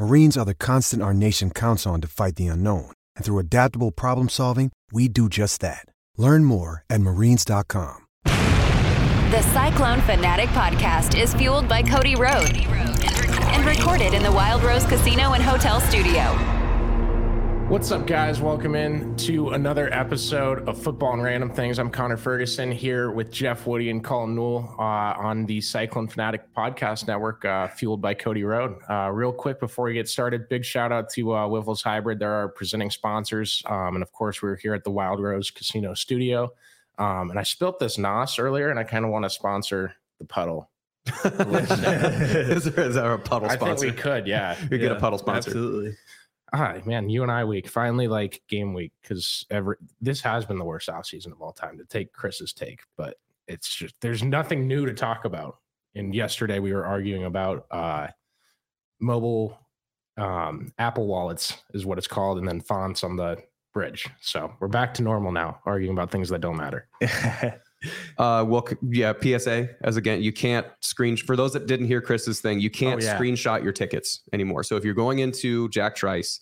Marines are the constant our nation counts on to fight the unknown. And through adaptable problem solving, we do just that. Learn more at marines.com. The Cyclone Fanatic podcast is fueled by Cody Road and recorded in the Wild Rose Casino and Hotel Studio. What's up, guys? Welcome in to another episode of Football and Random Things. I'm Connor Ferguson here with Jeff Woody and Colin Newell uh, on the Cyclone Fanatic Podcast Network, uh, fueled by Cody Road. Uh, real quick before we get started, big shout out to uh, Wiffles Hybrid. They're our presenting sponsors. Um, and of course, we're here at the Wild Rose Casino Studio. Um, and I spilt this Nos earlier, and I kind of want to sponsor the puddle. is, there, is there a puddle I sponsor? think we could, yeah. we You get a puddle sponsor. Absolutely. Ah, man, you and I week finally like game week because every this has been the worst off season of all time to take Chris's take, but it's just there's nothing new to talk about. And yesterday we were arguing about uh mobile um Apple wallets is what it's called, and then fonts on the bridge. So we're back to normal now, arguing about things that don't matter. Uh, well, yeah, PSA as again, you can't screen for those that didn't hear Chris's thing. You can't Oh, yeah. screenshot your tickets anymore. So if you're going into Jack Trice,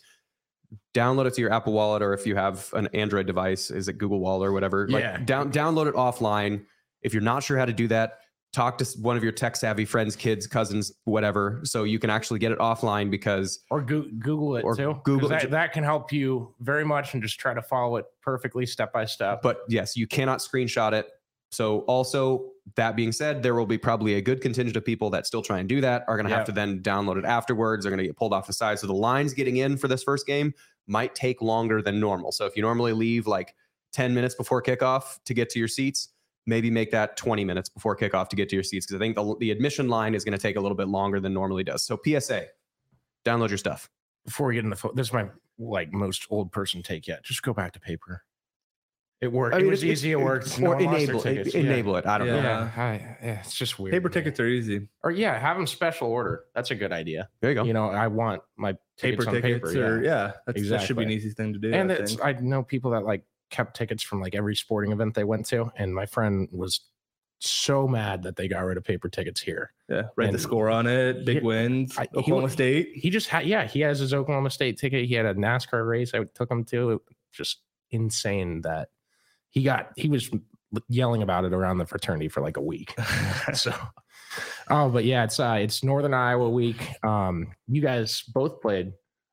download it to your Apple Wallet, or if you have an Android device, is it Google Wallet or whatever? Yeah. Like down download it offline. If you're not sure how to do that, talk to one of your tech savvy friends, kids, cousins, whatever, so you can actually get it offline because Or Goo- Google it Or too. Google- that, that can help you very much and just try to follow it perfectly step by step. but yes, you cannot screenshot it. So also that being said, there will be probably a good contingent of people that still try and do that are going to have to then download it afterwards. They're going to get pulled off the side. So the lines getting in for this first game might take longer than normal. So if you normally leave like 10 minutes before kickoff to get to your seats, maybe make that 20 minutes before kickoff to get to your seats because I think the, the admission line is going to take a little bit longer than normally does. So PSA, download your stuff. before we get in the phone, this is my like most old person take yet. Just go back to paper. It worked. it was it's- easy. It worked. Or No one lost their enable. Yeah. it. I don't know. Yeah, I- yeah, it's just weird. Paper to tickets are easy. or yeah, have them special order. That's a good idea. There you go. You know, I want my Paper tickets on tickets, paper. or yeah. yeah, that's, that should be an easy thing to do. and I it's. I know people that like kept tickets from like every sporting event they went to, and my friend was so mad that they got rid of paper tickets here. yeah, write the score on it, big Yeah, wins. I- he Oklahoma wa- State. He just had yeah, he has his Oklahoma State ticket. He had a NASCAR race I took him to. It, just insane that he got he was yelling about it around the fraternity for like a week. so oh but yeah it's uh it's northern iowa week um you guys both played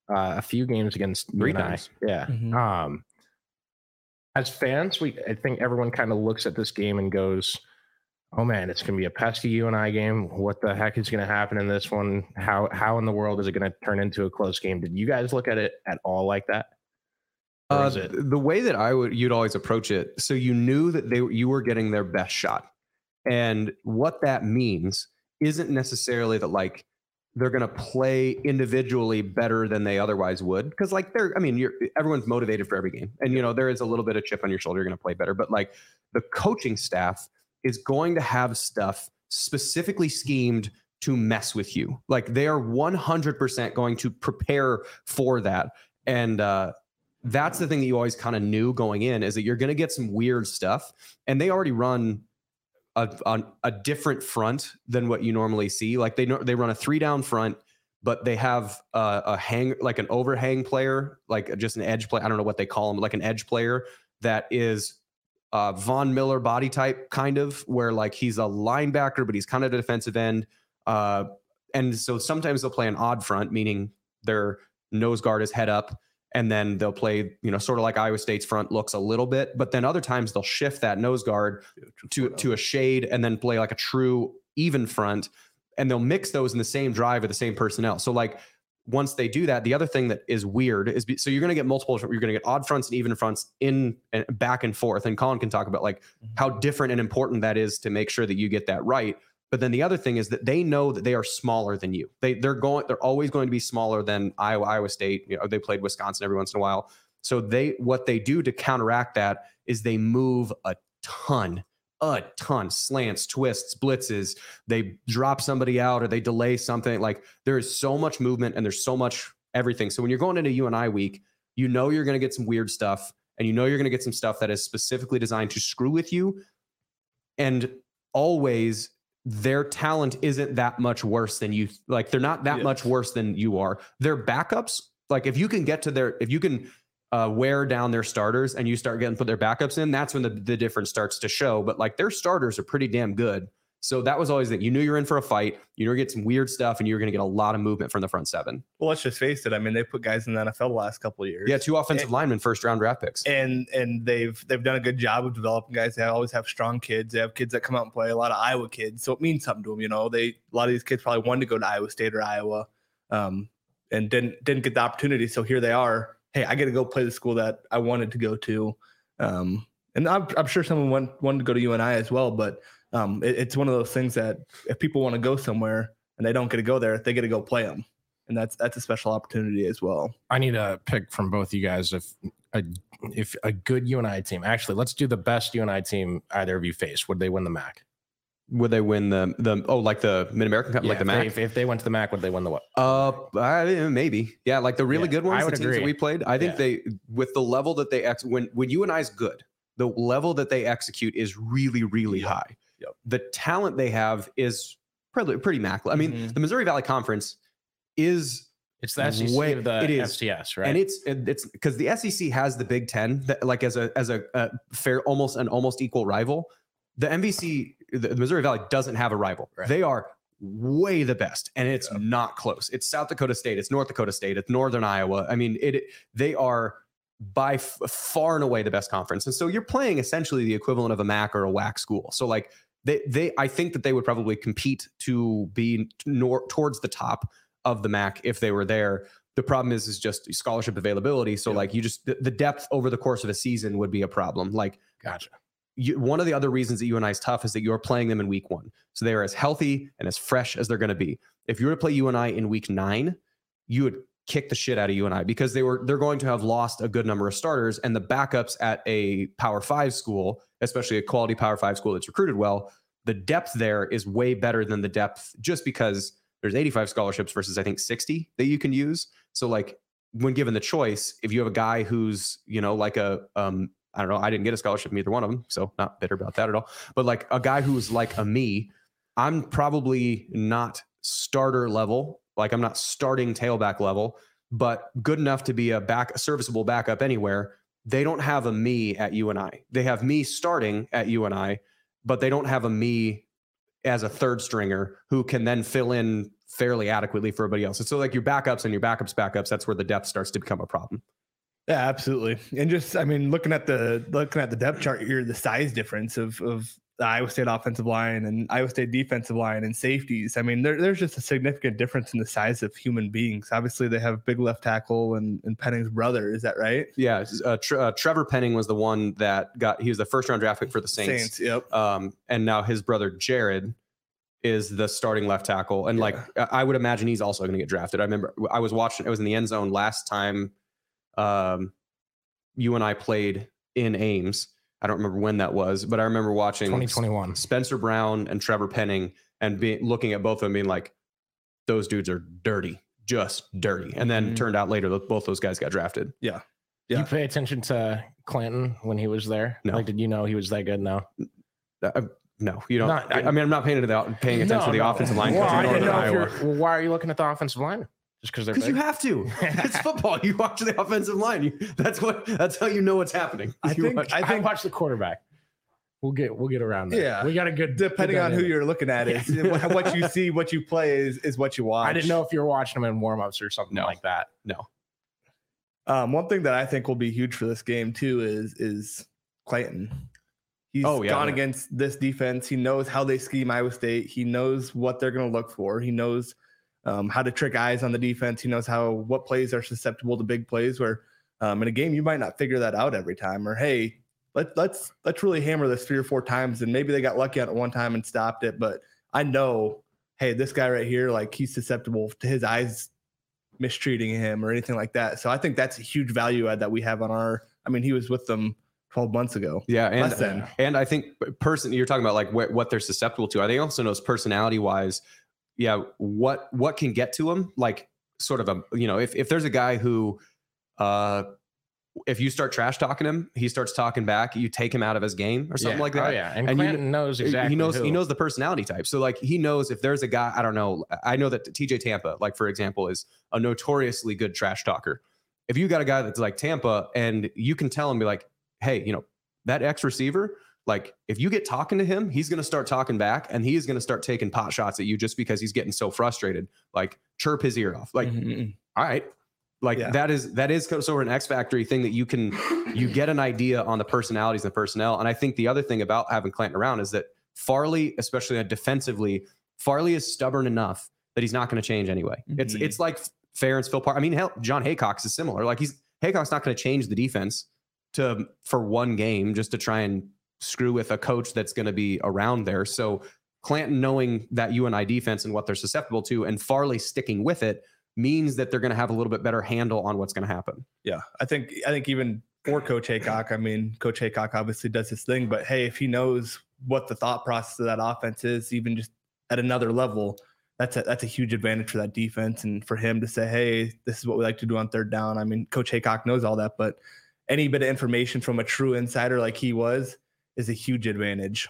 uh, a few games against you Three and I. times. yeah Mhm. um as fans we i think everyone kind of looks at this game and goes oh man it's gonna be a pesky you and i game what the heck is gonna happen in this one how how in the world is it gonna turn into a close game did you guys look at it at all like that Or Uh, the way that I would, you'd always approach it. So you knew that they, you were getting their best shot, and what that means isn't necessarily that like they're going to play individually better than they otherwise would. Because like they're, I mean, you're everyone's motivated for every game, and you know there is a little bit of chip on your shoulder. You're going to play better, but like the coaching staff is going to have stuff specifically schemed to mess with you. Like they are 100% going to prepare for that. And uh, that's the thing that you always kind of knew going in is that you're going to get some weird stuff. And they already run a, a, a different front than what you normally see. Like they they run a three down front, but they have a, a hang like an overhang player, like just an edge play. I don't know what they call them like an edge player that is uh, Von Miller body type, kind of where like he's a linebacker, but he's kind of a defensive end. Uh, and so sometimes they'll play an odd front, meaning their nose guard is head up, and then they'll play, you know, sort of like Iowa State's front looks a little bit, but then other times they'll shift that nose guard to to a shade and then play like a true even front, and they'll mix those in the same drive with the same personnel. So like once they do that, the other thing that is weird is be, so you're going to get multiple, you're going to get odd fronts and even fronts in and back and forth. And Colin can talk about like mm-hmm. how different and important that is to make sure that you get that right. But then the other thing is that they know that they are smaller than you. They they're going they're always going to be smaller than Iowa, Iowa State. You know, they played Wisconsin every once in a while. So they what they do to counteract that is they move a ton a ton slants twists blitzes they drop somebody out or they delay something like there is so much movement and there's so much everything so when you're going into uni week you know you're going to get some weird stuff and you know you're going to get some stuff that is specifically designed to screw with you and always their talent isn't that much worse than you like they're not that Yes. much worse than you are their backups like if you can get to their if you can uh, wear down their starters and you start getting put their backups in, that's when the, the difference starts to show. But like their starters are pretty damn good. So that was always that you knew you're in for a fight. You were gonna get some weird stuff, and you were going to get a lot of movement from the front seven. Well, let's just face it. I mean, they put guys in the NFL the last couple of years. Yeah, two offensive linemen, first round draft picks. and and they've they've done a good job of developing guys. They always have strong kids. They have kids that come out and play. A lot of Iowa kids, so it means something to them. You know, they a lot of these kids probably wanted to go to Iowa State or Iowa, um, and didn't didn't get the opportunity. So here they are. Hey, I got to go play the school that I wanted to go to, um, and I'm, I'm sure someone went, wanted to go to UNI as well. But um, it- it's one of those things that if people want to go somewhere and they don't get to go there, they get to go play them, and that's that's a special opportunity as well. I need a pick from both you guys if a if a good UNI team. Actually, let's do the best UNI team either of you face. Would they win the MAC? Would they win the the oh like the Mid American Cup, like the if they- MAC? If, if they went to the MAC, would they win the what? Uh, I, maybe. Yeah, like the really Yeah, good ones, I the would teams that we played. I think Yeah. they, with the level that they ex, when when UNI is good, the level that they execute is really really Yep. high. Yep. The talent they have is pretty pretty mac. I mean, Mhm. the Missouri Valley Conference is It's the SEC Way- of the it is. FCS, right? and it's it's because the SEC has the Big Ten that like as a as a, a fair almost an almost equal rival. The MVC, the, the Missouri Valley doesn't have a rival. Right. They are way the best, and it's not close. It's South Dakota State, it's North Dakota State, it's Northern Iowa. I mean, it they are by f- far and away the best conference, and so you're playing essentially the equivalent of a MAC or a WAC school. So like they they I think that they would probably compete to be nor- towards the top of the MAC if they were there. The problem is is just scholarship availability. So Yeah. like you just the, the depth over the course of a season would be a problem. Like gotcha. you, one of the other reasons that UNI is tough is that you're playing them in week one. So they are as healthy and as fresh as they're going to be. If you were to play UNI in week nine, you would kick the shit out of UNI because they were they're going to have lost a good number of starters and the backups at a power five school, especially a quality power five school that's recruited well, the depth there is way better than the depth just because there's 85 scholarships versus I think 60 that you can use. So like when given the choice, if you have a guy who's, you know, like a um I don't know, I didn't get a scholarship from either one of them, so not bitter about that at all. But like a guy who's like a me, I'm probably not starter level, like I'm not starting tailback level, but good enough to be a back a serviceable backup anywhere. They don't have a me at UNI. They have me starting at UNI, but they don't have a me as a third stringer who can then fill in fairly adequately for everybody else. And so like your backups and your backups backups, that's where the depth starts to become a problem. Yeah, absolutely. And just, I mean, looking at the looking at the depth chart here, the size difference of of the Iowa State offensive line and Iowa State defensive line and safeties. I mean, there, there's just a significant difference in the size of human beings. Obviously, they have big left tackle and, and Penning's brother. Is that right? Yeah, uh, Tre- uh, Trevor Penning was the one that got. He was the first round draft pick for the Saints, Saints Yep. um, and now his brother Jared is the starting left tackle. And like I I would imagine he's also going to get drafted. I remember I was watching. I was in the end zone last time. Um, you and I played in Ames. I don't remember when that was, but I remember watching 2021. Spencer Brown and Trevor Penning and be, looking at both of them being like, those dudes are dirty, just dirty. And then Mhm. turned out later that both those guys got drafted. Yeah. Did you pay attention to Clanton when he was there? No. Like, did you know he was that good? No. Uh, no, you don't. Not- I, I- mean, I'm not paying, to the, paying attention No, to the no. offensive line Well, I didn't Northern know if Iowa. you're, well, why are you looking at the offensive line? Just because they're Because you have to. it's football. You watch the offensive line. You, that's what. That's how you know what's happening. I You think watch- I I watch the quarterback. We'll get we'll get around there. Yeah. we got a good depending good on who dynamic. you're looking at is what what you see, what you play is is what you watch. I didn't know if you were watching them in warmups or something No. like that. no. Um, one thing that I think will be huge for this game too is is Clanton. He's Oh, yeah. gone against this defense. He knows how they scheme Iowa State. He knows what they're going to look for. He knows um, how to trick eyes on the defense. He knows how what plays are susceptible to big plays. Where um, in a game you might not figure that out every time. Or hey, let let's let's really hammer this three or four times, and maybe they got lucky on it one time and stopped it. But I know, hey, this guy right here, like he's susceptible to his eyes mistreating him or anything like that. So I think that's a huge value add that we have on our. I mean, he was with them 12 months ago. Yeah, and and I think person you're talking about like what, what they're susceptible to. I think also knows personality wise, yeah, what what can get to him? Like sort of a you know if if there's a guy who, uh, if you start trash talking him, he starts talking back. You take him out of his game or something Yeah. like that. Oh yeah, and, And you- knows exactly. he knows who. he knows the personality type. So like he knows if there's a guy, I don't know. I know that TJ Tampa, like for example, is a notoriously good trash talker. If you got a guy that's like Tampa and you can tell him be like, hey, you know, that X receiver, like if you get talking to him, he's gonna start talking back and he is gonna start taking pot shots at you just because he's getting so frustrated. Like chirp his ear off. Like, Mhm. all right. Like Yeah. that is that is sort of an X factory thing that you can you get an idea on the personalities and the personnel. And I think the other thing about having Clanton around is that Farley, especially defensively, Farley is stubborn enough that he's not going to change anyway. It's Mhm. it's like Ferentz, Phil Park. I mean, hell, Jon Heacock is similar. Like he's Heacock's not going to change the defense to for one game just to try and screw with a coach that's going to be around there. So Clanton knowing that UNI defense and what they're susceptible to, and Farley sticking with it means that they're going to have a little bit better handle on what's going to happen. Yeah, I think I think even for Coach Heacock, I mean, Coach Heacock obviously does his thing, but hey, if he knows what the thought process of that offense is, even just at another level, that's a that's a huge advantage for that defense and for him to say, hey, this is what we like to do on third down. I mean, Coach Heacock knows all that, but any bit of information from a true insider like he was is a huge advantage.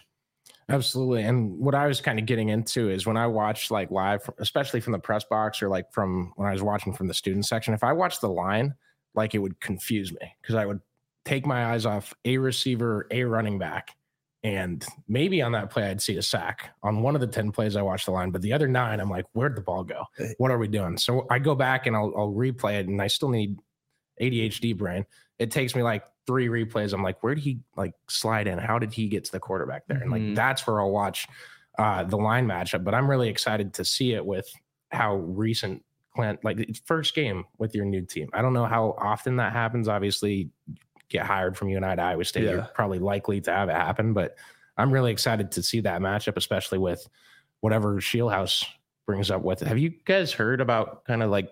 Absolutely. And what I was kind of getting into is when I watched like live, especially from the press box or like from when I was watching from the student section, if I watched the line, like it would confuse me because I would take my eyes off a receiver, a running back, and maybe on that play I'd see a sack on one of the 10 plays I watched the line, but the other nine, I'm like, where'd the ball go? Uh, what are we doing? So I go back and I'll, I'll replay it and I still need ADHD brain. It takes me like three replays. I'm like, where did he like slide in? How did he get to the quarterback there? And like Mhm. that's where I'll watch uh, the line matchup. But I'm really excited to see it with how recent Clint, like first game with your new team. I don't know how often that happens. Obviously, get hired from UNI to Iowa State, you're probably likely to have it happen. But I'm really excited to see that matchup, especially with whatever Scheelhaase brings up with it. Have you guys heard about kind of like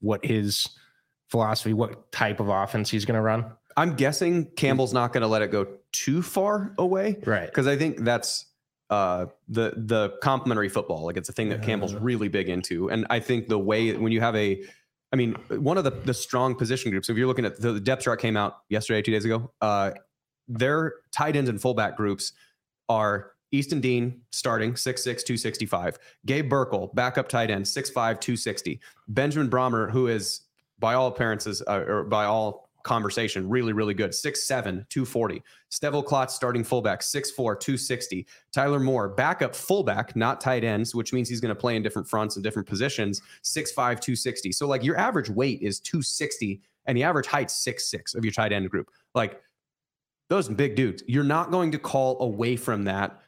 what his philosophy, what type of offense he's going to run? I'm guessing Campbell's not going to let it go too far away Right. because I think that's uh, the the complementary football. Like it's a thing that Campbell's really big into, and I think the way when you have a, I mean, one of the the strong position groups. If you're looking at the, the depth chart came out yesterday, two days ago. Uh, their tight ends and fullback groups are Easton Dean starting 6'6, 265. Gabe Burkle, backup tight end, 6'5, 260. Benjamin Brahmer, who is by all appearances, uh, or by all conversation, really, really good, 6'7, 240. Stevo Klotz, starting fullback, 6'4, 260. Tyler Moore, backup fullback, not tight ends, which means he's going to play in different fronts and different positions, 6'5, 260. So, like, your average weight is 260, and the average height's 6'6 of your tight end group. Like, those big dudes. You're not going to call away from that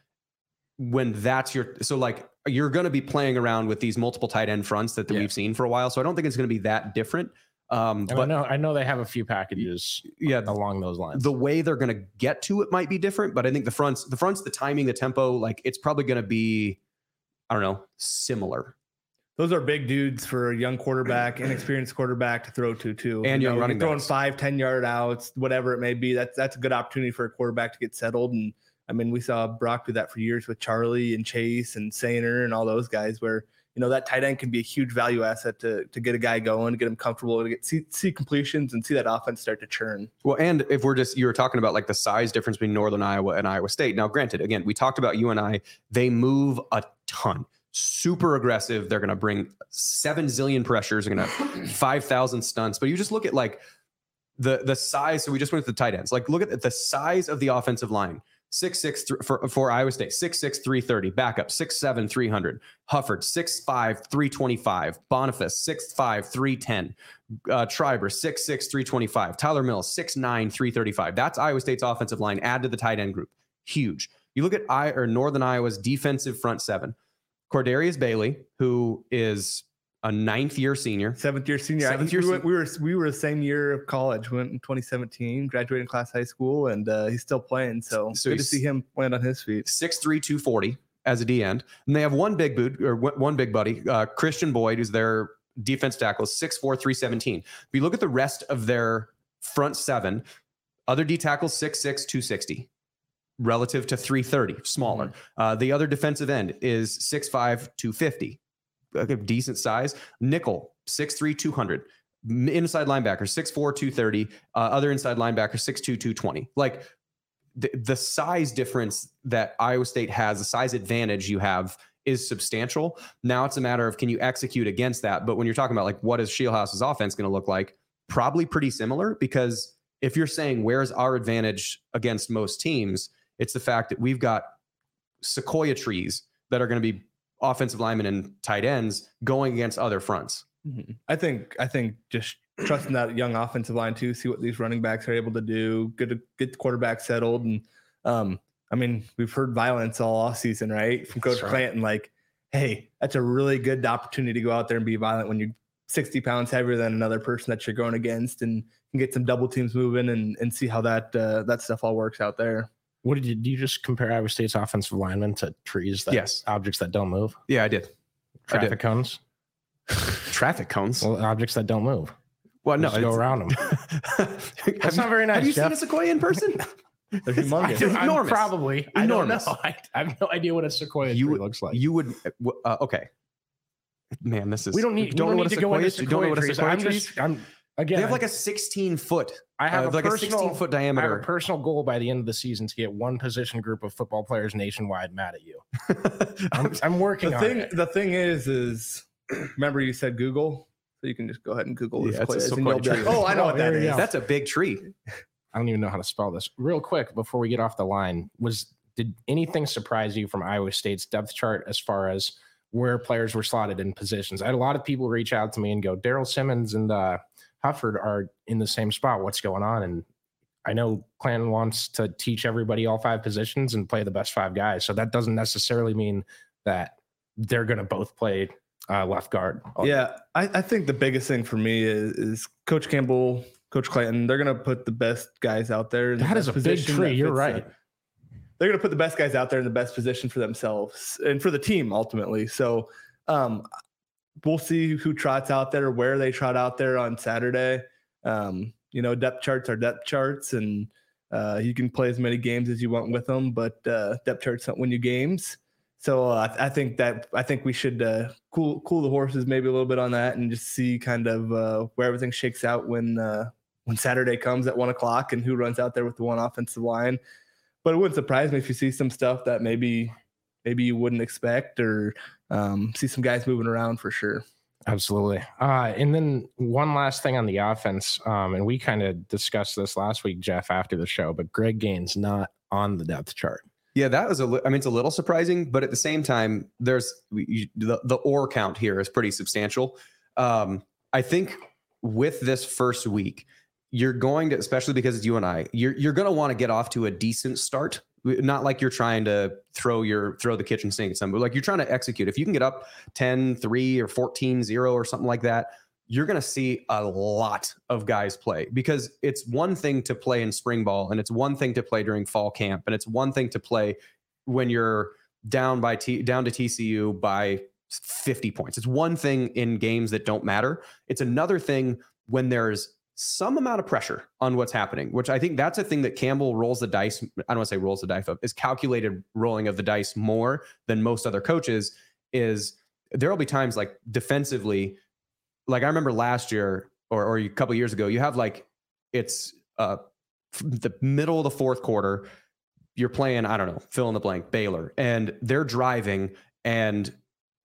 when that's your so like you're going to be playing around with these multiple tight end fronts that, that Yeah. we've seen for a while. So I don't think it's going to be that different. Um, And I but know I know they have a few packages yeah, along those lines. the way they're going to get to it might be different, but I think the fronts, the fronts, the timing, the tempo, like it's probably going to be, I don't know, similar. Those are big dudes for a young quarterback, inexperienced quarterback to throw to too. And You young know, running you're throwing backs. five, 10 yard outs, whatever it may be. That's that's a good opportunity for a quarterback to get settled. And I mean, we saw Brock do that for years with Charlie and Chase and Soehner and all those guys where you know that tight end can be a huge value asset to to get a guy going, get him comfortable, to get see, see completions and see that offense start to churn. Well, and if we're just you were talking about like the size difference between Northern Iowa and Iowa State. Now, granted, again, we talked about you and I, They move a ton, super aggressive. They're going to bring seven zillion pressures. They're going to five thousand stunts. But you just look at like the the size. So we just went to the tight ends. Like look at the size of the offensive line. Six six th- for, for Iowa State, six six three thirty. Backup six seven three hundred. Hufford six five three twenty five. Bonifas six five three ten. Uh, Triber six six three twenty five. Tyler Mills six nine three thirty five. That's Iowa State's offensive line. Add to the tight end group, huge. You look at I or Northern Iowa's defensive front seven. Cordarius Bailey, who is a ninth year senior. Seventh year senior. Seventh year we, went, we were we were the same year of college. We went in 2017, graduating class high school, and uh, he's still playing. So, So good to see him land on his feet. Six three two forty as a D end. And they have one big boot or one big buddy, uh, Christian Boyd, who's their defense tackle, 6'4, 317. If you look at the rest of their front seven, other D tackles, six six two sixty relative to 330, smaller. Uh, the other defensive end is 6'5, 250. Okay, decent size. Nickel, 6'3, 200. Inside linebacker, 6'4, 230. Uh, other inside linebacker, 6'2, 220. Like the, the size difference that Iowa State has, the size advantage you have is substantial. Now it's a matter of can you execute against that? But when you're talking about like what is Scheelhaase's offense going to look like, probably pretty similar because if you're saying where's our advantage against most teams, it's the fact that we've got sequoia trees that are going to be offensive linemen and tight ends going against other fronts. Mhm. I think I think just trusting that young offensive line too, see what these running backs are able to do, get a, get the quarterback settled, and um, I mean we've heard violence all off season, right, from Coach right. Clanton. Like, hey, that's a really good opportunity to go out there and be violent when you're 60 pounds heavier than another person that you're going against, and, and get some double teams moving, and and see how that uh, that stuff all works out there. What did you do? You just compare Iowa State's offensive linemen to trees that Yes. objects that don't move, Yeah, I did. I did. traffic cones, Traffic cones. well, objects that don't move. Well, no, Just go it's- around them. Have That's you- not very nice. Have you Jeff. seen a sequoia in person? They're humongous. do- I'm enormous. probably. I don't know. Enormous. I, I have no idea what a sequoia You tree would- looks like. you would. Uh, okay, man, this is. we don't need. We don't know need what a to go sequoia into is? You don't know what a trees. sequoia I'm tree is? just. I'm again. They have like a 16 foot. I have uh, a like a 16 foot I have a diameter. personal goal by the end of the season to get one position group of football players nationwide mad at you. I'm, I'm working the on thing it. the thing is is remember you said Google, so you can just go ahead and Google Yeah, it's a sequoias and you'll be oh, I know Oh, what that is. there go. That's a big tree. I don't even know how to spell this. Real quick before we get off the line, was did anything surprise you from Iowa State's depth chart as far as where players were slotted in positions? I had a lot of people reach out to me and go, Daryl Simmons and uh, Hufford are in the same spot. What's going on? And I know Clan wants to teach everybody all five positions and play the best five guys. So that doesn't necessarily mean that they're going to both play uh, left guard. Yeah, I, I think the biggest thing for me is, is Coach Campbell, Coach Clanton. They're gonna put the best guys out there. in the That is a big tree. You're right. them. They're gonna put the best guys out there in the best position for themselves and for the team ultimately. So um, we'll see who trots out there, where they trot out there on Saturday. Um, you know, depth charts are depth charts, and uh, you can play as many games as you want with them, but uh, depth charts don't win you games. So uh, I, I think that I think we should uh, cool cool the horses maybe a little bit on that and just see kind of uh, where everything shakes out when uh, when Saturday comes at one o'clock and who runs out there with the one offensive line. But it wouldn't surprise me if you see some stuff that maybe maybe you wouldn't expect or um, see some guys moving around for sure. Absolutely. Uh, and then one last thing on the offense, um, and we kind of discussed this last week, Jeff, after the show, but Greg Gaines not on the depth chart. Yeah, that was a. li- I mean, it's a little surprising, but at the same time, there's you, the the or count here is pretty substantial. Um, I think with this first week, you're going to, especially because it's you and I, you're you're going to want to get off to a decent start. Not like you're trying to throw your throw the kitchen sink at somebody. Like you're trying to execute. If you can get up 10, 3 or 14, 0 or something like that, you're going to see a lot of guys play because it's one thing to play in spring ball and it's one thing to play during fall camp and it's one thing to play when you're down by T, down to TCU by 50 points. It's one thing in games that don't matter. It's another thing when there's some amount of pressure on what's happening, which I think that's a thing that Campbell rolls the dice. I don't want to say rolls the dice up, is calculated rolling of the dice more than most other coaches. Is there'll be times like defensively, like I remember last year or, or a couple years ago, you have like it's uh the middle of the fourth quarter. You're playing, I don't know, fill in the blank, Baylor, and they're driving and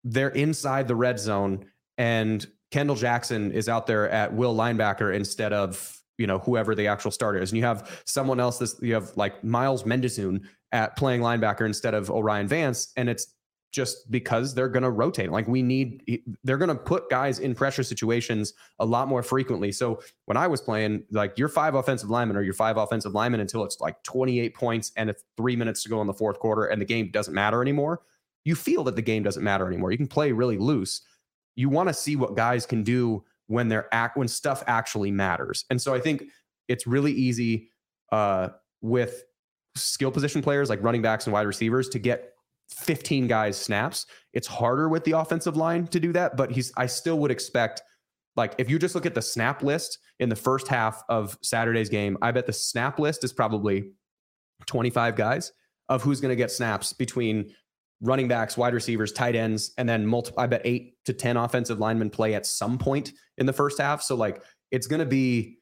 they're inside the red zone and Kendall Jackson is out there at will linebacker instead of you know whoever the actual starter is, and you have someone else. This you have like Myles Mendeszoon at playing linebacker instead of O'Rien Vance, and it's just because they're going to rotate. Like we need, they're going to put guys in pressure situations a lot more frequently. So when I was playing, like your five offensive linemen or your five offensive linemen until it's like 28 points and it's three minutes to go in the fourth quarter and the game doesn't matter anymore. You feel that the game doesn't matter anymore. You can play really loose. You want to see what guys can do when they're act when stuff actually matters. And so I think it's really easy uh, with skill position players like running backs and wide receivers to get 15 guys snaps. It's harder with the offensive line to do that, but he's I still would expect like if you just look at the snap list in the first half of Saturday's game, I bet the snap list is probably 25 guys of who's going to get snaps between running backs, wide receivers, tight ends, and then multiple I bet 8 to 10 offensive linemen play at some point in the first half. So like it's going to be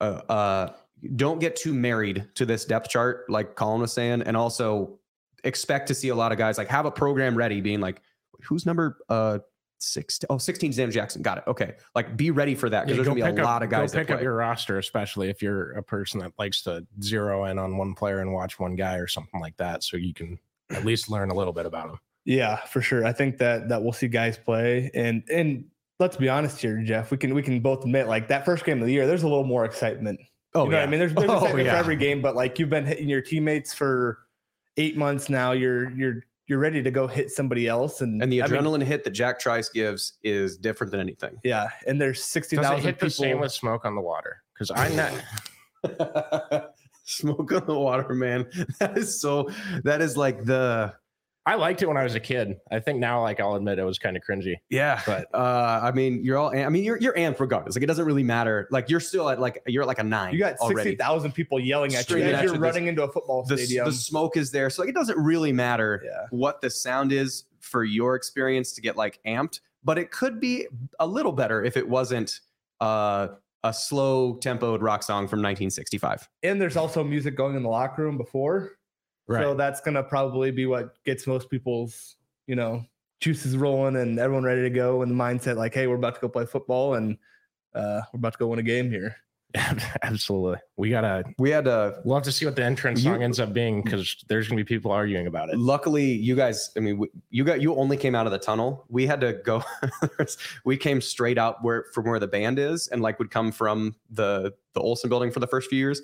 uh, uh don't get too married to this depth chart like Colin was saying and also expect to see a lot of guys like have a program ready, being like, who's number uh six? Oh, 16 Sam Jackson. Got it. Okay. Like be ready for that because Yeah, there's gonna be a up, lot of guys Go that pick up your roster, especially if you're a person that likes to zero in on one player and watch one guy or something like that, so you can at least learn a little bit about him. Yeah, for sure. I think that that we'll see guys play and and let's be honest here, Jeff. We can we can both admit like that first game of the year, there's a little more excitement. oh, you know yeah. what I mean? There's, there's Oh, excitement yeah. for every game, but like you've been hitting your teammates for eight months now. You're you're you're ready to go hit somebody else, and And the I mean, adrenaline hit that Jack Trice gives is different than anything. yeah, and there's sixty thousand. Does hit people. the same with smoke on the water? Because I know Smoke on the water, man. That is so. That is like the I liked it when I was a kid. I think now, like I'll admit, it was kind of cringy. yeah. But- uh, I mean, you're all. I mean, you're you're amped regardless. Like it doesn't really matter. Like you're still at like you're at like a nine. you got sixty already. thousand people yelling at you Screaming as you're you. running into a football the, stadium. the smoke is there. So like it doesn't really matter yeah, what the sound is for your experience to get like amped, but it could be a little better if it wasn't uh, a slow tempoed rock song from 1965. and there's also music going in the locker room before. So that's gonna probably be what gets most people's, you know, juices rolling and everyone ready to go and the mindset like, hey, we're about to go play football and uh, we're about to go win a game here. Absolutely. We gotta. We had a We'll have to see what the entrance You- song ends up being because there's gonna be people arguing about it. luckily you guys i mean you got you only came out of the tunnel we had to go we came straight out where from where the band is and like would come from the the olsen building for the first few years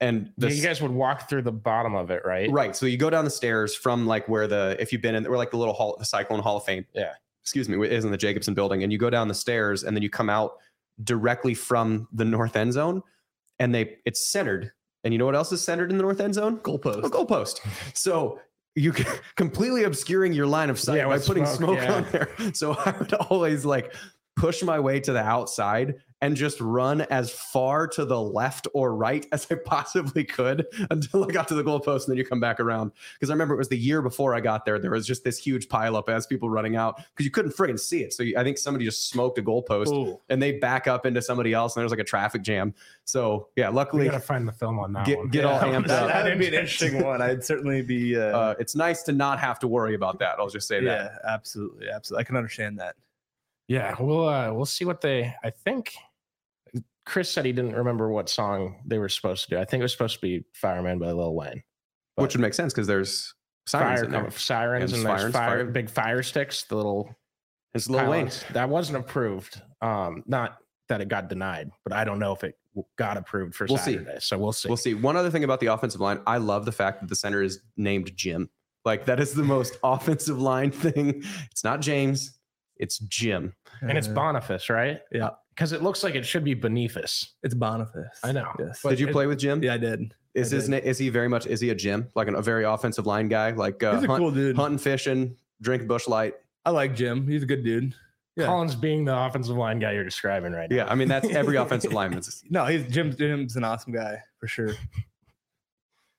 and the Yeah, you guys would walk through the bottom of it, right? right so you go down the stairs from like where the if you've been in we're like the little hall the cyclone hall of fame Yeah. excuse me is in the jacobson building and you go down the stairs and then you come out directly from the north end zone and they it's centered and you know what else is centered in the north end zone Goalpost. a goalpost. So you completely obscuring your line of sight Yeah, by putting smoke, smoke, yeah. on there. So I would always like push my way to the outside and just run as far to the left or right as I possibly could until I got to the goalpost and then you come back around. Because I remember it was the year before I got there. There was just this huge pileup as people running out because you couldn't friggin' see it. So you, I think somebody just smoked a goalpost Ooh. and they back up into somebody else and there's like a traffic jam. So yeah, We luckily gotta find the film on that Get- one. get all amped that, up. That'd be an interesting one. I'd certainly be. Uh, uh, it's nice to not have to worry about that. I'll just say that. yeah, absolutely, absolutely. I can understand that. Yeah, we'll uh we'll see what they I think Chris said he didn't remember what song they were supposed to do. I think it was supposed to be Fireman by Lil Wayne. But which would make sense because there's sirens fire there. sirens and sirens, fire, fire. big fire sticks, the little It's Lil Wayne. That wasn't approved. Um not that it got denied, but I don't know if it got approved for We'll see. Saturday. So we'll see. We'll see. One other thing about the offensive line, I love the fact that the center is named Jim. Like that is the most offensive line thing. It's not James, it's Jim. And it's Boniface, right? Yeah. Because it looks like it should be Boniface. It's Boniface. I know. Yes. Did you it- play with Jim? yeah, I did. Is I his did. Is he very much? Is he a Jim? Like an, a very offensive line guy? Like uh, He's a hunt, cool dude. hunting, fishing, drink Busch Light. I like Jim. He's a good dude. Yeah. Collins being the offensive line guy you're describing right now. Yeah, I mean that's every offensive lineman. No, he's Jim. Jim's an awesome guy for sure.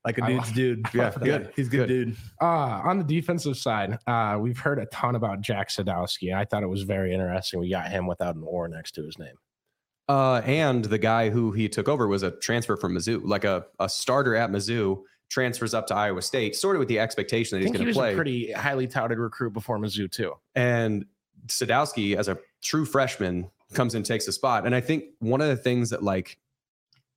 Like a dude's dude. Yeah, good, He's a good, good. dude. Uh, on the defensive side, uh, we've heard a ton about Jack Sadowski. I thought it was very interesting. We got him without an or next to his name. Uh, and the guy who he took over was a transfer from Mizzou, like a, a starter at Mizzou, transfers up to Iowa State, sort of with the expectation I that he's think he going was to play. a pretty highly touted recruit before Mizzou too. and Sadowski, as a true freshman, comes and takes a spot. And I think one of the things that like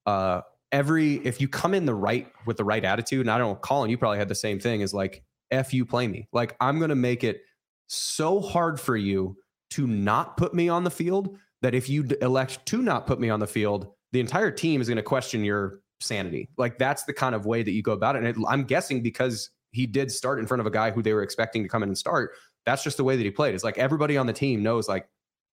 uh, every if you come in the right with the right attitude, and I don't know, Colin, you probably had the same thing. Is like, f you, play me. Like I'm gonna make it so hard for you to not put me on the field that if you elect to not put me on the field, the entire team is to question your sanity. Like that's the kind of way that you go about it. And it, I'm guessing because he did start in front of a guy who they were expecting to come in and start. That's just the way that he played. It's like everybody on the team knows, like,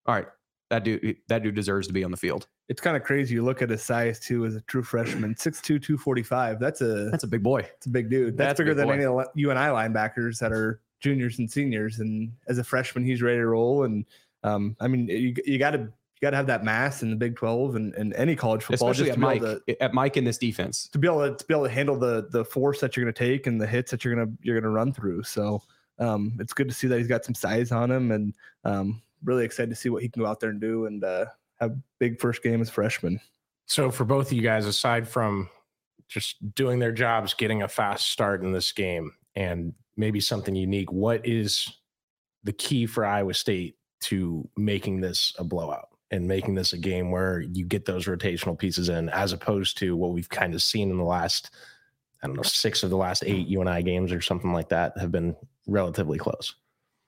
all right, that dude, that dude deserves to be on the field. It's kind of crazy. You look at his size too as a true freshman, 6'2", 245. That's a That's a big boy. that's a big dude. That's, That's bigger big than boy. any of the UNI linebackers that are juniors and seniors. And as a freshman, he's ready to roll. And um, I mean, you you got to you got to have that mass in the Big Twelve and, and any college football, Especially just at Mike, to, at Mike in this defense. to be able to, to be able to handle the the force that you're going to take and the hits that you're gonna you're gonna run through. So um, it's good to see that he's got some size on him, and um, really excited to see what he can go out there and do and uh, have big first game as freshman. So for both of you guys, aside from just doing their jobs, getting a fast start in this game, and maybe something unique, what is the key for Iowa State to making this a blowout and making this a game where you get those rotational pieces in, as opposed to what we've kind of seen in the last, I don't know, six of the last eight UNI games or something like that have been relatively close.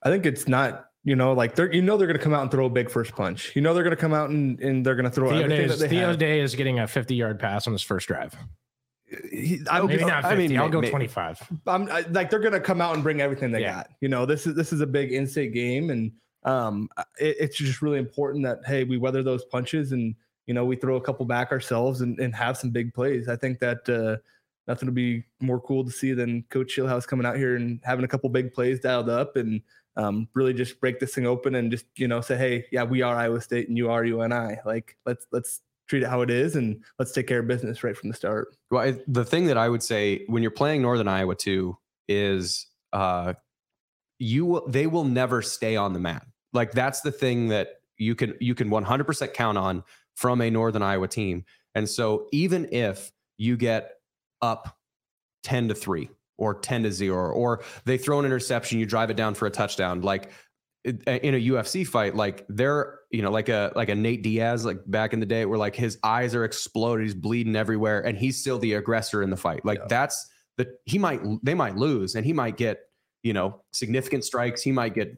I think it's not. You know, like they're you know they're going to come out and throw a big first punch. You know they're going to come out and, and they're going to throw Theo, everything Day that is, they Theo have. Day is getting a 50 yard pass on his first drive. He- I'm, Maybe not 50. I mean, I'll go may- 25. I'm I, like they're gonna come out and bring everything they Yeah. got. You know, this is this is a big in-state game, and um, it, it's just really important that hey, we weather those punches, and you know, we throw a couple back ourselves and, and have some big plays. I think that uh, nothing would be more cool to see than Coach Scheelhaase coming out here and having a couple big plays dialed up, and um, really just break this thing open and just you know say, hey, yeah, we are Iowa State and you are UNI. Like let's let's treat it how it is and let's take care of business right from the start. Well, I, the thing that I would say when you're playing Northern Iowa too is uh, you will they will never stay on the mat. Like that's the thing that you can you can 100% count on from a Northern Iowa team. And so even if you get up 10 to 3 or 10 to 0 or they throw an interception you drive it down for a touchdown. Like uh, in a UFC fight like they're you know like a like a Nate Diaz like back in the day where like his eyes are exploded he's bleeding everywhere and he's still the aggressor in the fight. Like Yeah. that's the he might they might lose and he might get you know significant strikes he might get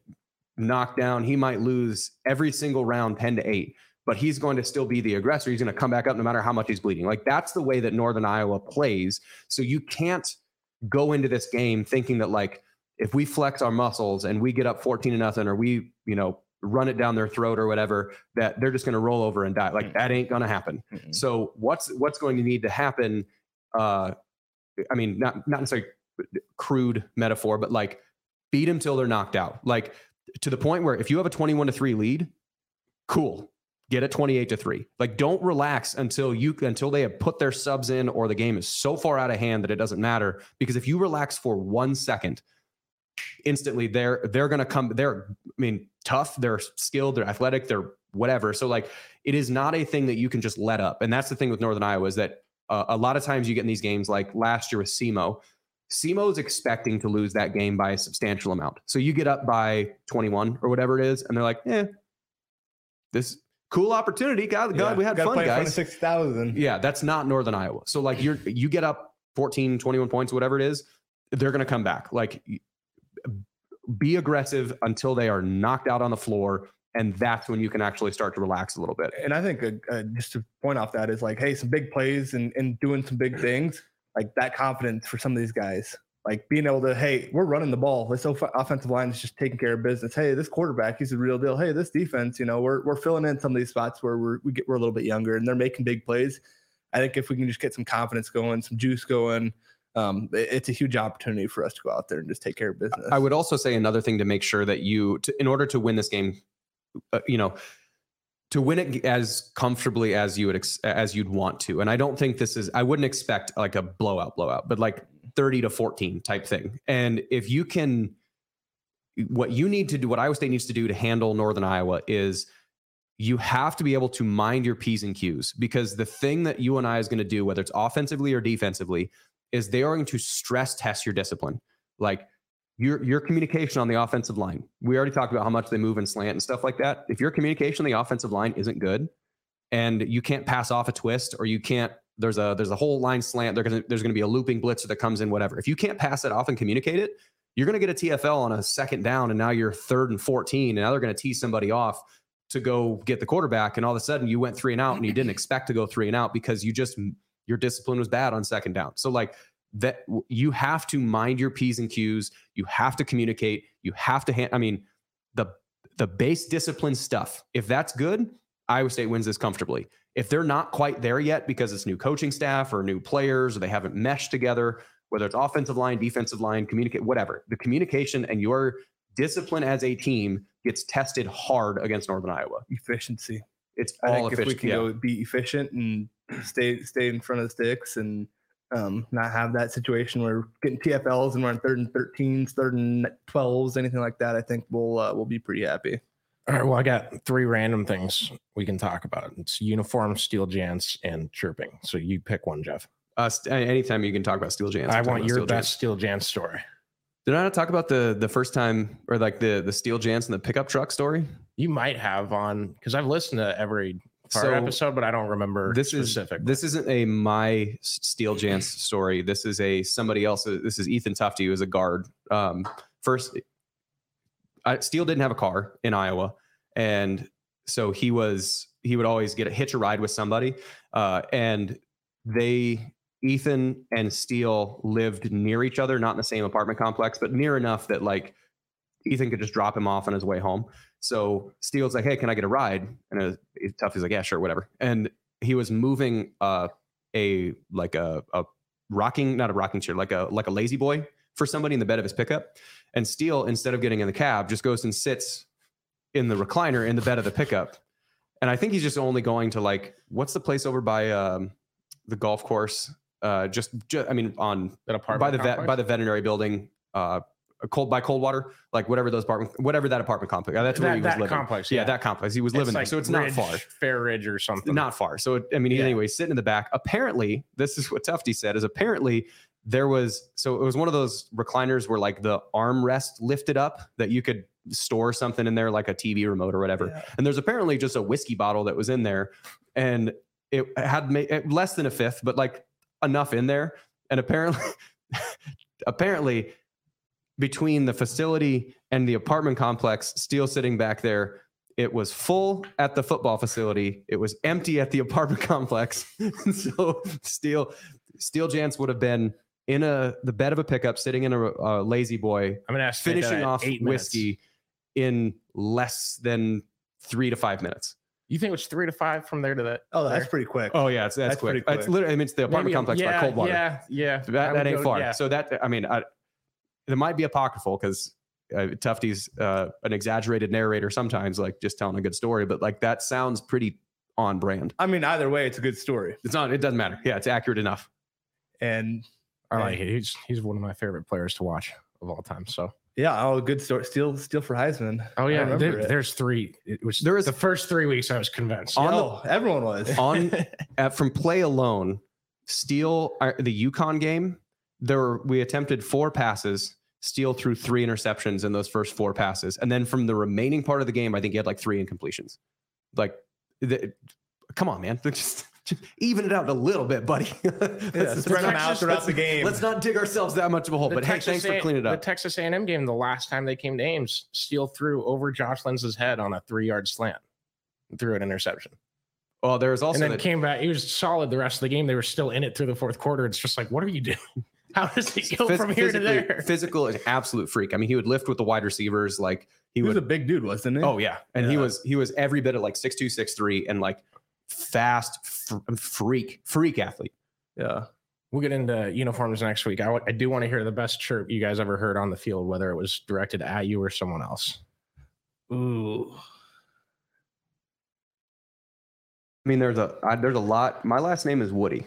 knocked down he might lose every single round 10 to 8 but he's going to still be the aggressor. He's going to come back up no matter how much he's bleeding. Like that's the way that northern iowa plays. So you can't go into this game thinking that like if we flex our muscles and we get up 14 to nothing or we you know run it down their throat or whatever that they're just going to roll over and die. Like that ain't going to happen so what's what's going to need to happen uh i mean not not necessarily crude metaphor but like beat them till they're knocked out. Like to the point where if you have a 21 to 3 lead cool get it 28 to 3 like don't relax until you until they have put their subs in or the game is so far out of hand that it doesn't matter because if you relax for one second instantly they're they're to come they're i mean tough they're skilled they're athletic they're whatever so like it is not a thing that you can just let up and that's the thing with northern iowa is that uh, a lot of times you get in these games like last year with SEMO. Is expecting to lose that game by a substantial amount. So you get up by 21 or whatever it is, and they're like, eh, this cool opportunity. God, God we had fun, play in front of guys. Six thousand. Yeah, that's not Northern Iowa. So like you're you get up 14, 21 points, whatever it is, they're gonna come back. Like be aggressive until they are knocked out on the floor. And that's when you can actually start to relax a little bit. And I think uh, uh, just to point off that is like, hey, some big plays and, and doing some big things, like that confidence for some of these guys, like being able to, hey, we're running the ball. This offensive line is just taking care of business. Hey, this quarterback, he's a real deal. Hey, this defense, you know, we're we're filling in some of these spots where we're we get we're a little bit younger and they're making big plays. I think if we can just get some confidence going, some juice going, um, it- it's a huge opportunity for us to go out there and just take care of business. I would also say another thing to make sure that you, to, in order to win this game, uh, you know, to win it as comfortably as you would ex- as you'd want to. And I don't think this is. I wouldn't expect like a blowout, blowout, but like thirty to fourteen type thing. And if you can, what you need to do, what Iowa State needs to do to handle Northern Iowa is. You have to be able to mind your P's and Q's because the thing that you and I is going to do, whether it's offensively or defensively, is they are going to stress test your discipline. Like your your communication on the offensive line. We already talked about how much they move and slant and stuff like that. If your communication on the offensive line isn't good and you can't pass off a twist or you can't there's a there's a whole line slant. They're gonna, there's going to be a looping blitzer that comes in, whatever. If you can't pass it off and communicate it, you're going to get a TFL on a second down, and now you're third and 14, and now they're going to tee somebody off to go get the quarterback, and all of a sudden you went three and out, and you didn't expect to go three and out because you just your discipline was bad on second down. So like that, you have to mind your p's and q's. You have to communicate. You have to hand. I mean, the the base discipline stuff. If that's good, Iowa State wins this comfortably. If they're not quite there yet because it's new coaching staff or new players or they haven't meshed together, whether it's offensive line, defensive line, communicate, whatever, the communication and your discipline as a team gets tested hard against Northern Iowa. Efficiency. It's all I think if we can Yeah. go be efficient and stay stay in front of the sticks and um, not have that situation where we're getting TFLs and we're on third and 13s, third and 12s, anything like that, I think we'll uh, we'll be pretty happy. All right. Well, I got three random things we can talk about. It's uniform, Steele Jantz, and chirping. So you pick one, Jeff. Uh, st- anytime you can talk about Steele Jantz. I want your Steel best Jans. Steele Jantz story. Did I not talk about the the first time or like the the Steele Jantz and the pickup truck story? You might have on because I've listened to every part So, episode, but I don't remember this is specific. this isn't a my Steele Jantz story. This is a somebody else. This is Ethan Tufte, who is a guard. Um, first, I, Steele didn't have a car in Iowa, and so he was he would always get a hitch a ride with somebody, uh, and they Ethan and Steele lived near each other, not in the same apartment complex, but near enough that like Ethan could just drop him off on his way home. So Steele's like, "Hey, can I get a ride?" And it's tough. He's like, "Yeah, sure, whatever." And he was moving uh, a like a, a rocking, not a rocking chair, like a like a lazy boy for somebody in the bed of his pickup. And Steele, instead of getting in the cab, just goes and sits in the recliner in the bed of the pickup. And I think he's just only going to like what's the place over by um, the golf course? Uh, just, ju- I mean, on That apartment by the vet by the veterinary building, uh, cold by Coldwater, like whatever those apartment, whatever that apartment complex. Yeah, That's where That- he was living. complex, yeah. yeah. that complex. He was living there, so it's not far Fair Ridge or something. not far. So I mean, Yeah. anyway, sitting in the back. Apparently, this is what Tufte said: is apparently there was so it was one of those recliners where like the armrest lifted up that you could store something in there, like a TV remote or whatever. Yeah. And there's apparently just a whiskey bottle that was in there, and it had ma- less than a fifth, but like enough in there. And apparently, apparently, between the facility and the apartment complex, Steele sitting back there, it was full at the football facility. It was empty at the apartment complex. So Steele, Steele Jantz would have been in a the bed of a pickup, sitting in a, a lazy boy, I'm gonna estimate that finishing off eight whiskey in less than three to five minutes. You think it was three to five from there to that? Oh, that's there? pretty quick. Oh yeah, it's that's, That's quick. pretty It's literally I mean it's the apartment Maybe- complex yeah, by Coldwater. Yeah, yeah. So that, that ain't go- far. yeah. So that I mean, I, it might be apocryphal because uh, Tufte's uh, an exaggerated narrator sometimes, like just telling a good story. But like that sounds pretty on brand. I mean, either way, it's a good story. It's not. It doesn't matter. Yeah, it's accurate enough. And I like it. He's he's one of my favorite players to watch of all time. So yeah, oh, good story. Steal, steal for Heisman. oh yeah, there- there's three. It was There is- the first three weeks I was convinced. On the- oh, everyone was. On at, from play alone, Steele uh, the UConn game. There were, we attempted four passes. Steele threw three interceptions in those first four passes, and then from the remaining part of the game, I think he had like three incompletions. Like, the, come on, man, just, just even it out a little bit, buddy. Let's- spread them let's out throughout the game. Let's not dig ourselves that much of a hole. The But hey, Texas thanks for cleaning it up. The. Texas A&M game, the last time they came to Ames, Steele threw over Josh Lenz's head on a three-yard slant, threw an interception, well, there was also and then that- came back. He was solid the rest of the game. They were still in it through the fourth quarter. It's just like, what are you doing? How does it go phys- from here to there? Physical is absolute freak. I mean, he would lift with the wide receivers. Like he He was a big dude, wasn't he? oh yeah, and he was he was every bit of like six two six three and like fast freak freak athlete. yeah. We'll get into uniforms next week. I, w- I do want to hear the best chirp you guys ever heard on the field, whether it was directed at you or someone else. Ooh. I mean, there's a I, there's a lot. My last name is Woody.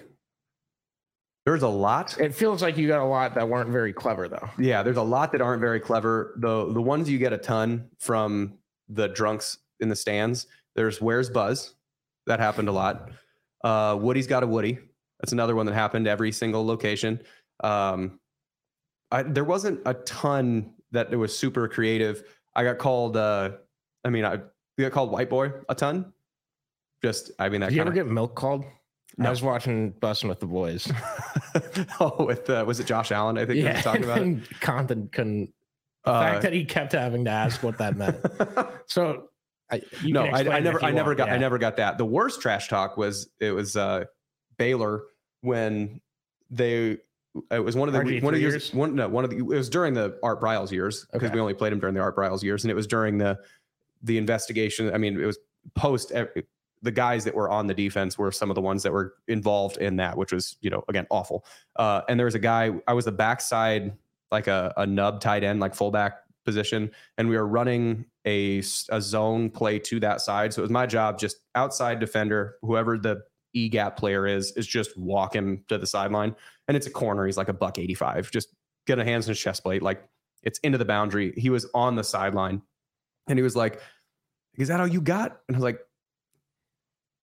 There's a lot. It feels like you got a lot that weren't very clever, though. Yeah, there's a lot that aren't very clever. The the ones you get a ton from the drunks in the stands. There's where's Buzz? That happened a lot. Uh, Woody's got a Woody. That's another one that happened every single location. Um, I, there wasn't a ton that it was super creative. I got called. Uh, I mean, I got called white boy a ton. Just, I mean, that Did you ever get milk called? I was watching Bussin' with the Boys. oh, with uh, was it Josh Allen? I think yeah, talking about and it. Compton couldn't. The uh, fact that he kept having to ask what that meant. so, I, no, I, I, never, I never want, got, yeah. I never got that. The worst trash talk was it was uh, Baylor when they it was one of the RG one of the years, years, one no one of the it was during the Art Briles years because okay. we only played him during the Art Briles years and it was during the the investigation. I mean, it was post the guys that were on the defense were some of the ones that were involved in that, which was, you know, again, awful. Uh, and there was a guy, I was the backside, like a, a nub tight end, like fullback position. And we were running a, a zone play to that side. So it was my job, just outside defender, whoever the E gap player is, is just walk him to the sideline. And it's a corner. He's like a buck 85. Just get a hands in his chest plate. Like it's into the boundary. He was on the sideline and he was like, is that all you got? And I was like,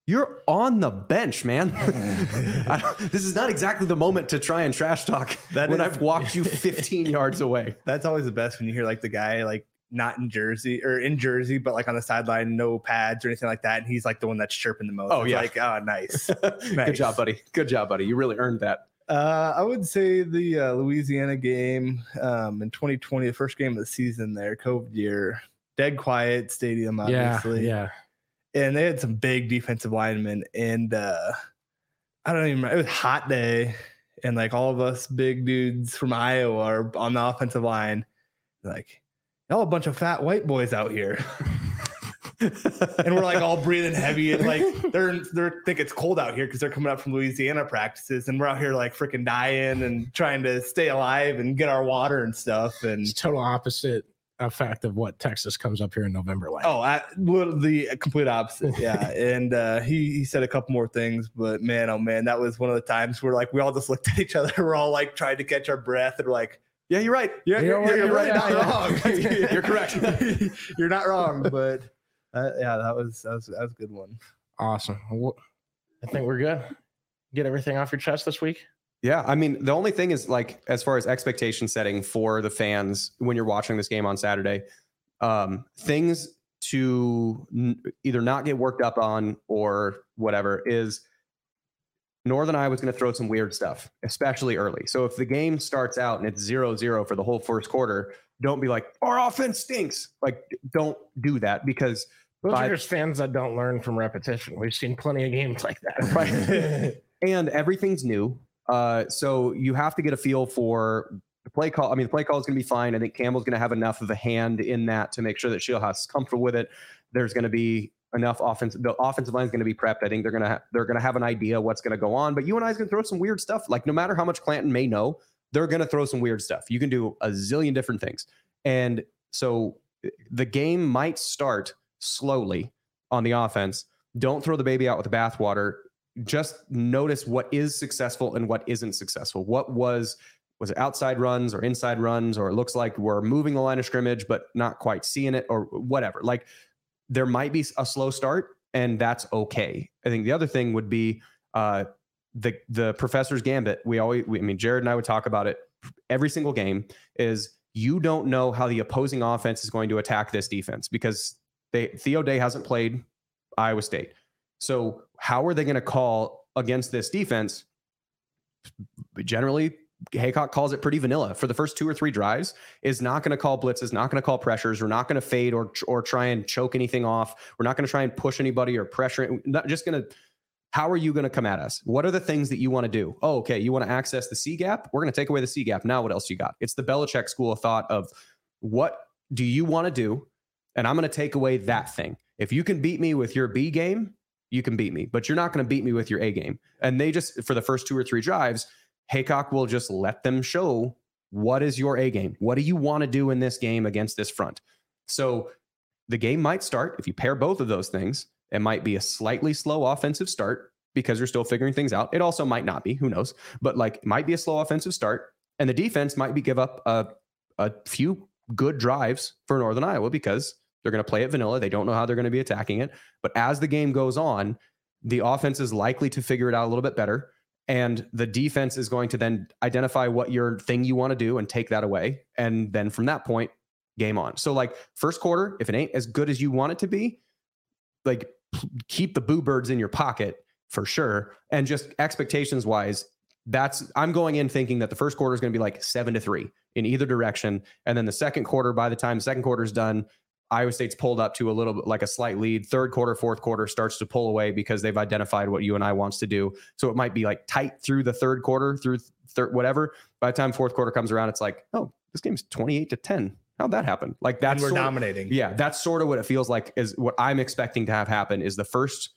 you're on the bench, man. this is not exactly the moment to try and trash talk that when is, I've walked you 15 yards away. That's always the best when you hear like the guy like not in Jersey or in Jersey, but like on the sideline, no pads or anything like that. And he's like the one that's chirping the most. Oh, yeah. Like, oh, nice. nice. Good job, buddy. Good job, buddy. You really earned that. Uh, I would say the uh, Louisiana game um, in 2020, the first game of the season there, COVID year, dead quiet stadium, obviously. Yeah. yeah and they had some big defensive linemen. And uh, I don't even remember. It was hot day, and like all of us big dudes from Iowa are on the offensive line. Like, y'all a bunch of fat white boys out here. and we're like all breathing heavy and like they're they're think it's cold out here because they're coming up from Louisiana practices and we're out here like freaking dying and trying to stay alive and get our water and stuff and it's total opposite effect of what Texas comes up here in November like. Oh, I, well, the complete opposite. Yeah, and uh, he he said a couple more things, but man, oh man, that was one of the times where like we all just looked at each other. We're all like trying to catch our breath and we're like. Yeah, you're right. You're, you're, you're, you're right. Not wrong. you're correct. you're not wrong, but uh, yeah, that was that was that was a good one. Awesome. Well, I think we're good. Get everything off your chest this week. Yeah, I mean, the only thing is like as far as expectation setting for the fans when you're watching this game on Saturday, um, things to n- either not get worked up on or whatever is Northern Iowa's going to throw some weird stuff, especially early. So if the game starts out and it's zero zero for the whole first quarter, don't be like, our offense stinks. Like, don't do that because those by, are just fans that don't learn from repetition. We've seen plenty of games like that. Right. and everything's new. Uh, so you have to get a feel for the play call. I mean, the play call is going to be fine. I think Campbell's going to have enough of a hand in that to make sure that Scheelhaase comfortable with it. There's going to be enough offense. The offensive line is going to be prepped. I think they're going to they're going to have an idea what's going to go on. But UNI is going to throw some weird stuff. Like no matter how much Clanton may know, they're going to throw some weird stuff. You can do a zillion different things, and so eh, the game might start slowly on the offense. Don't throw the baby out with the bathwater just notice what is successful and what isn't successful. What was was it outside runs or inside runs or it looks like we're moving the line of scrimmage but not quite seeing it or whatever. Like there might be a slow start and that's okay. I think the other thing would be uh, the the professor's gambit. We always, we, I mean, Jared and I would talk about it every single game. Is you don't know how the opposing offense is going to attack this defense because they Theo Day hasn't played Iowa State. So how are they going to call against this defense? Generally, Heacock calls it pretty vanilla for the first two or three drives. Is not going to call blitzes, not going to call pressures. We're not going to fade or or try and choke anything off. We're not going to try and push anybody or pressure. Not just going to. How are you going to come at us? What are the things that you want to do? Oh, okay. You want to access the C gap? We're going to take away the C gap. Now, what else you got? It's the Belichick school of thought of what do you want to do? And I'm going to take away that thing. If you can beat me with your B game, you can beat me, but you're not going to beat me with your A game. And they just, for the first two or three drives, Heacock will just let them show what is your A game? What do you want to do in this game against this front? So the game might start, if you pair both of those things, it might be a slightly slow offensive start because you're still figuring things out. It also might not be, who knows, but like it might be a slow offensive start. And the defense might be give up a, a few good drives for Northern Iowa because they're going to play it vanilla. They don't know how they're going to be attacking it. But as the game goes on, the offense is likely to figure it out a little bit better. And the defense is going to then identify what your thing you want to do and take that away. And then from that point, game on. So, like, first quarter, if it ain't as good as you want it to be, like, keep the boo birds in your pocket for sure. And just expectations wise, that's I'm going in thinking that the first quarter is going to be like seven to three in either direction. And then the second quarter, by the time second quarter is done, Iowa State's pulled up to a little bit like a slight lead. Third quarter, fourth quarter starts to pull away because they've identified what UNI wants to do. So it might be like tight through the third quarter, through third whatever. By the time fourth quarter comes around, it's like, oh, this game's 28 to 10. How'd that happen? Like that's and we're sort of- dominating. yeah, that's sort of what it feels like is what I'm expecting to have happen is the first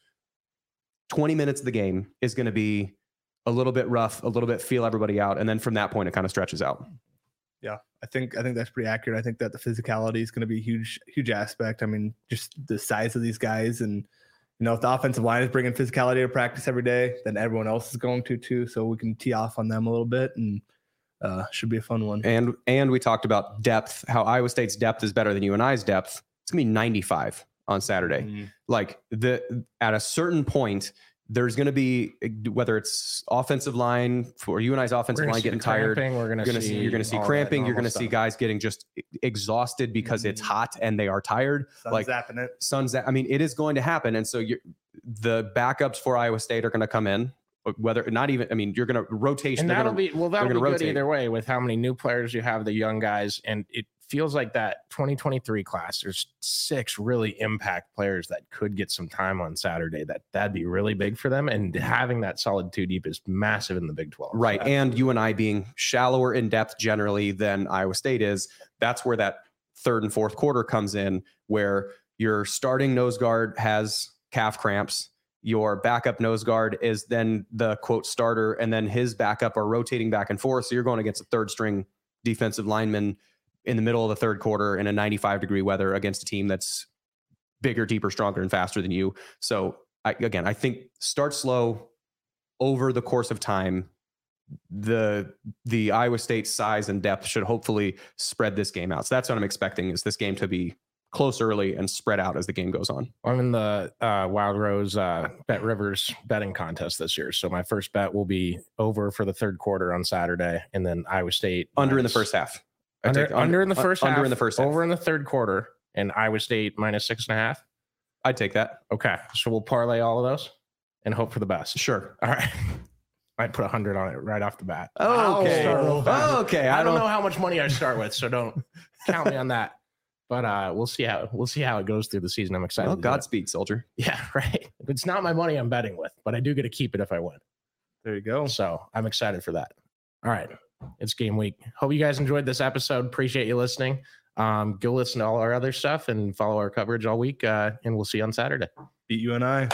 20 minutes of the game is going to be a little bit rough, a little bit feel everybody out. And then from that point, it kind of stretches out. Yeah, I think I think that's pretty accurate. I think that the physicality is going to be a huge huge aspect. I mean, just the size of these guys, and you know, if the offensive line is bringing physicality to practice every day, then everyone else is going to too. So we can tee off on them a little bit, and uh, should be a fun one. And and we talked about depth, how Iowa State's depth is better than UNI's depth. It's gonna be 95 on Saturday. Mm, Like the at a certain point, there's gonna be whether it's offensive line for UNI's offensive line getting the tired. We're gonna, You're gonna see you're gonna see cramping. You're gonna see guys getting just exhausted because it's Mhm. hot and they are tired. sun's like zapping it. Suns. I mean, it is going to happen, and so you're the backups for Iowa State are going to come in. Whether not even, I mean, you're going to rotation. and they're that'll gonna- be well that'll be gonna good rotate. either way with how many new players you have the young guys and it feels like that 2023 class there's six really impact players that could get some time on saturday that that'd be really big for them and mm-hmm. having that solid two deep is massive in the big 12 right, So and UNI being shallower in depth generally than Iowa State is. That's where that third and fourth quarter comes in, where your starting nose guard has calf cramps. Your backup nose guard is then the quote starter, and then his backup are rotating back and forth. So you're going against a third string defensive lineman in the middle of the third quarter in a 95 degree weather against a team that's bigger, deeper, stronger, and faster than you. So I, again, I think start slow over the course of time. The the Iowa State size and depth should hopefully spread this game out. So that's what I'm expecting is this game to be close early and spread out as the game goes on. i'm in the uh, wild rose uh, bet rivers betting contest this year so my first bet will be over for the third quarter on saturday and then iowa state Under in the minus- first half. I under, take under in the un- first under half, in the first half. over in the third quarter and iowa state minus six and a half I'd take that. Okay, so we'll parlay all of those and hope for the best. Sure. All right, might put a hundred on it right off the bat. Okay. start real fast. Okay. I don't know how much money I start with, so don't count me on that. But uh, we'll see how we'll see how it goes through the season. I'm excited. Well, to do it. Godspeed, soldier. yeah, right. It's not my money I'm betting with, but I do get to keep it if I win. There you go. So I'm excited for that. All right, it's game week. Hope you guys enjoyed this episode. Appreciate you listening. Um, go listen to all our other stuff and follow our coverage all week. Uh, and we'll see you on Saturday. Beat UNI.